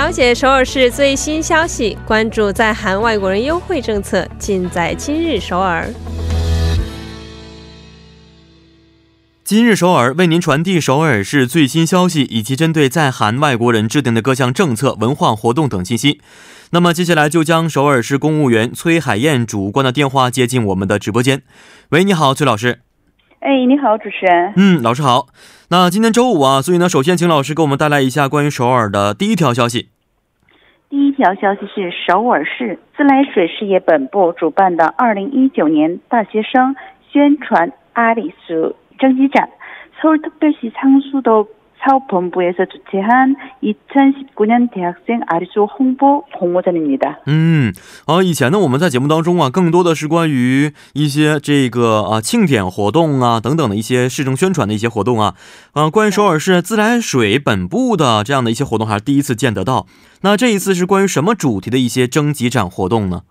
了解首尔市最新消息，关注在韩外国人优惠政策，尽在今日首尔。今日首尔为您传递首尔市最新消息以及针对在韩外国人制定的各项政策、文化活动等信息。那么接下来就将首尔市公务员崔海燕主观的电话接进我们的直播间。喂，你好，崔老师。哎，你好，主持人。嗯，老师好。那今天周五啊，所以呢，首先请老师给我们带来一下关于首尔的第一条消息。第一条消息是首尔市自来水事业本部主办的二零一九年大学生宣传阿里苏。征集展，서울특별시상수도 사업본부에서주최한2019년대학생아리수홍보공모전입니다嗯，啊，以前呢，我们在节目当中啊，更多的是关于一些这个啊庆典活动啊等等的一些市政宣传的一些活动啊，啊，关于首尔市自来水本部的这样的一些活动，还是第一次见得到。那这一次是关于什么主题的一些征集展活动呢？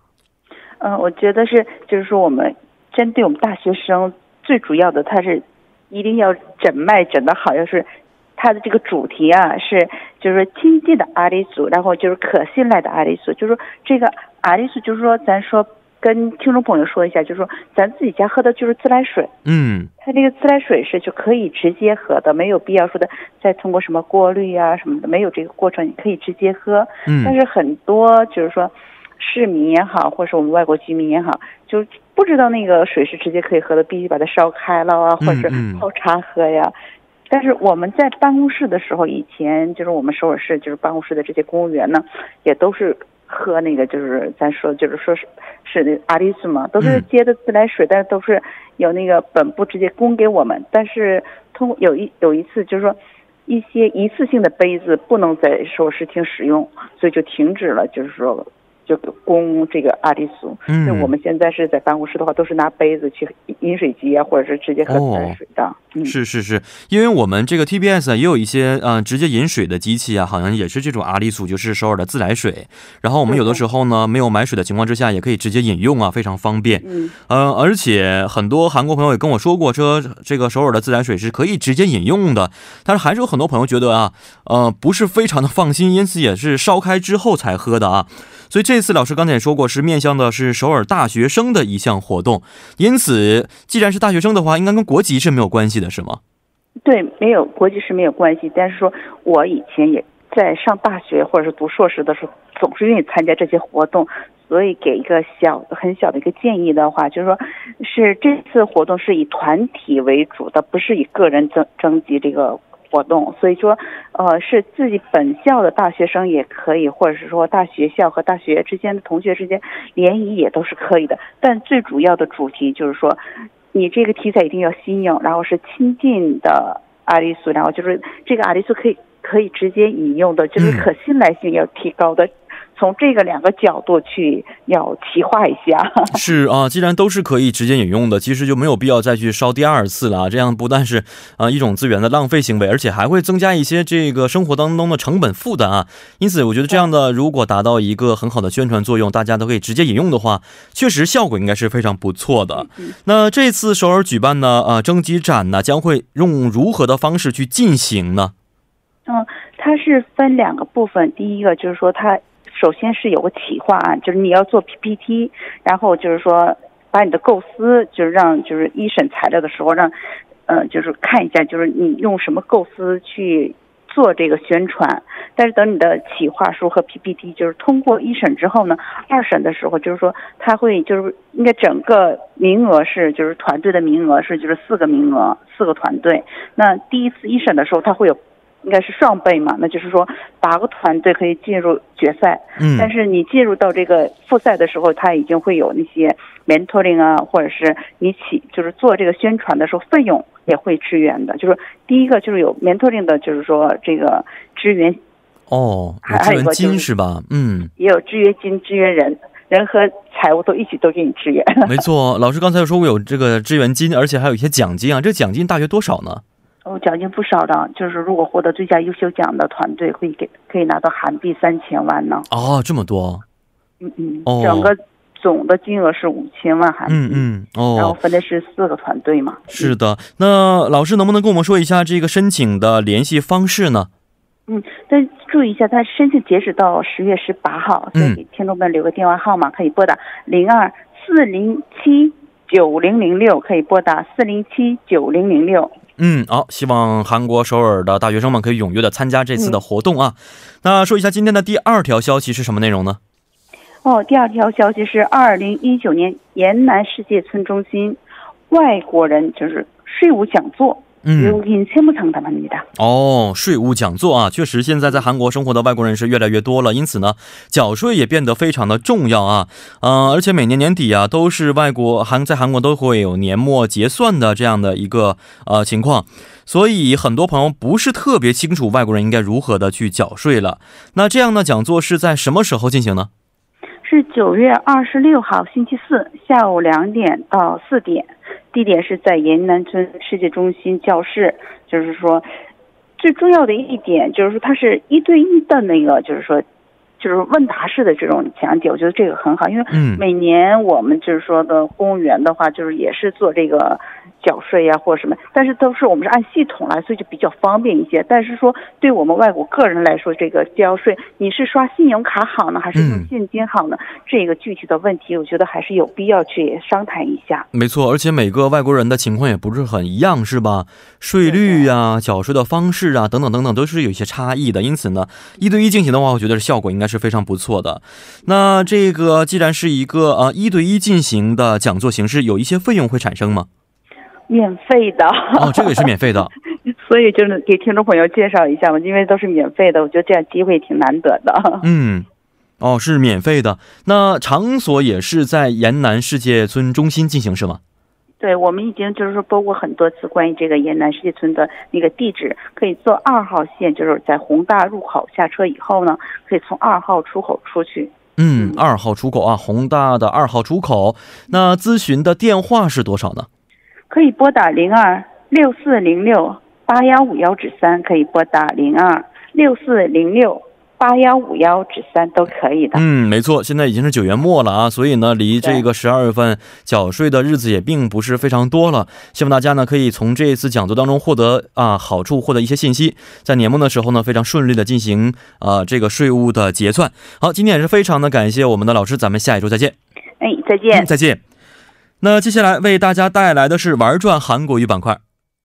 嗯，我觉得是，就是说我们针对我们大学生最主要的，它是。一定要诊脉诊得好，要是 它的这个主题啊是就是说亲近的阿里苏，然后就是可信赖的阿里苏，就是说这个阿里苏就是说咱说跟听众朋友说一下，就是说咱自己家喝的就是自来水，嗯，它这个自来水是就可以直接喝的，没有必要说的再通过什么过滤啊什么的，没有这个过程，你可以直接喝，嗯，但是很多就是说。市民也好，或是我们外国居民也好，就不知道那个水是直接可以喝的，必须把它烧开了啊，或者是泡茶喝呀。但是我们在办公室的时候，以前就是我们首尔市就是办公室的这些公务员呢，也都是喝那个，就是咱说就是说是是那阿里斯嘛，都是接的自来水，但是都是有那个本部直接供给我们。但是通有一有一次就是说一些一次性的杯子不能在首尔市厅使用，所以就停止了，就是说。就供这个阿里苏，嗯，我们现在是在办公室的话，都是拿杯子去饮水机啊，或者是直接喝自来水的。是是是，因为我们这个 TBS 也有一些嗯直接饮水的机器啊，好像也是这种阿里苏，就是首尔的自来水。然后我们有的时候呢，没有买水的情况之下，也可以直接饮用啊，非常方便。嗯，呃，而且很多韩国朋友也跟我说过，说这个首尔的自来水是可以直接饮用的。但是还是有很多朋友觉得啊，呃，不是非常的放心，因此也是烧开之后才喝的啊。所以这次老师刚才也说过，是面向的是首尔大学生的一项活动，因此既然是大学生的话，应该跟国籍是没有关系的，是吗？对，没有国籍是没有关系。但是说我以前也在上大学或者是读硕士的时候，总是愿意参加这些活动，所以给一个小很小的一个建议的话，就是说是这次活动是以团体为主的，不是以个人征征集这个。活动，所以说，呃，是自己本校的大学生也可以，或者是说大学校和大学之间的同学之间联谊也都是可以的。但最主要的主题就是说，你这个题材一定要新颖，然后是亲近的阿里素，然后就是这个阿里素可以可以直接引用的，就是可信赖性要提高的。从这个两个角度去要企划一下，是啊，既然都是可以直接饮用的，其实就没有必要再去烧第二次了啊。这样不但是啊一种资源的浪费行为，而且还会增加一些这个生活当中的成本负担啊。因此，我觉得这样的如果达到一个很好的宣传作用，大家都可以直接饮用的话，确实效果应该是非常不错的。那这次首尔举办呢，啊征集展呢，将会用如何的方式去进行呢？嗯，它是分两个部分，第一个就是说它。首先是有个企划案，就是你要做 PPT，然后就是说把你的构思，就是让就是一审材料的时候让，呃，就是看一下，就是你用什么构思去做这个宣传。但是等你的企划书和 PPT 就是通过一审之后呢，二审的时候就是说他会就是应该整个名额是就是团队的名额是就是四个名额四个团队。那第一次一审的时候他会有。应该是双倍嘛，那就是说八个团队可以进入决赛。嗯，但是你进入到这个复赛的时候，他已经会有那些 mentoring 啊，或者是你起就是做这个宣传的时候费用也会支援的。就是第一个就是有 mentoring 的，就是说这个支援。哦，支援金是吧？嗯，也有支援金、支援人，人和财务都一起都给你支援。没错，老师刚才说我有这个支援金，而且还有一些奖金啊。这奖金大约多少呢？哦，奖金不少的，就是如果获得最佳优秀奖的团队，会给可以拿到韩币三千万呢。哦，这么多。嗯嗯。哦。整个总的金额是五千万韩币。嗯嗯。哦。然后分的是四个团队嘛。是的，那老师能不能跟我们说一下这个申请的联系方式呢？嗯，但注意一下，它申请截止到十月十八号，所以给听众们留个电话号码，可以拨打零二四零七九零零六，可以拨打四零七九零零六。嗯，好，希望韩国首尔的大学生们可以踊跃的参加这次的活动啊。那说一下今天的第二条消息是什么内容呢？哦，第二条消息是二零一九年延南世界村中心外国人就是税务讲座。嗯，有인세무상담합니다哦，税务讲座啊，确实，现在在韩国生活的外国人是越来越多了，因此呢，缴税也变得非常的重要啊。嗯，而且每年年底啊，都是外国韩在韩国都会有年末结算的这样的一个呃情况，所以很多朋友不是特别清楚外国人应该如何的去缴税了。那这样的讲座是在什么时候进行呢？是九月二十六号星期四下午两点到四点。 地点是在延南村世界中心教室，就是说，最重要的一点就是说，它是一对一的那个，就是说。就是问答式的这种讲解，我觉得这个很好，因为每年我们就是说的公务员的话，就是也是做这个缴税呀或者什么，但是都是我们是按系统来，所以就比较方便一些。但是说对我们外国个人来说，这个交税你是刷信用卡好呢，还是用现金好呢？这个具体的问题，我觉得还是有必要去商谈一下。没错，而且每个外国人的情况也不是很一样，是吧？税率呀、缴税的方式啊等等等等都是有一些差异的。因此呢，一对一进行的话，我觉得效果应该。是非常不错的。那这个既然是一个呃一对一进行的讲座形式，有一些费用会产生吗？免费的哦，这个也是免费的。所以就是给听众朋友介绍一下嘛，因为都是免费的，我觉得这样机会挺难得的。嗯，哦，是免费的。那场所也是在延南世界村中心进行是吗？对，我们已经就是说播过很多次关于这个沿南世界村的那个地址，可以坐二号线，就是在宏大入口下车以后呢，可以从二号出口出去。嗯，二号出口啊，宏大的二号出口。那咨询的电话是多少呢？可以拨打零二六四零六八幺五幺指三，可以拨打零二六四零六。八幺五幺指三都可以的。嗯，没错，现在已经是九月末了啊，所以呢，离这个十二月份缴税的日子也并不是非常多了。希望大家呢可以从这一次讲座当中获得啊好处，获得一些信息，在年末的时候呢非常顺利的进行啊这个税务的结算。好，今天也是非常的感谢我们的老师，咱们下一周再见。哎，再见，再见。那接下来为大家带来的是玩转韩国语板块。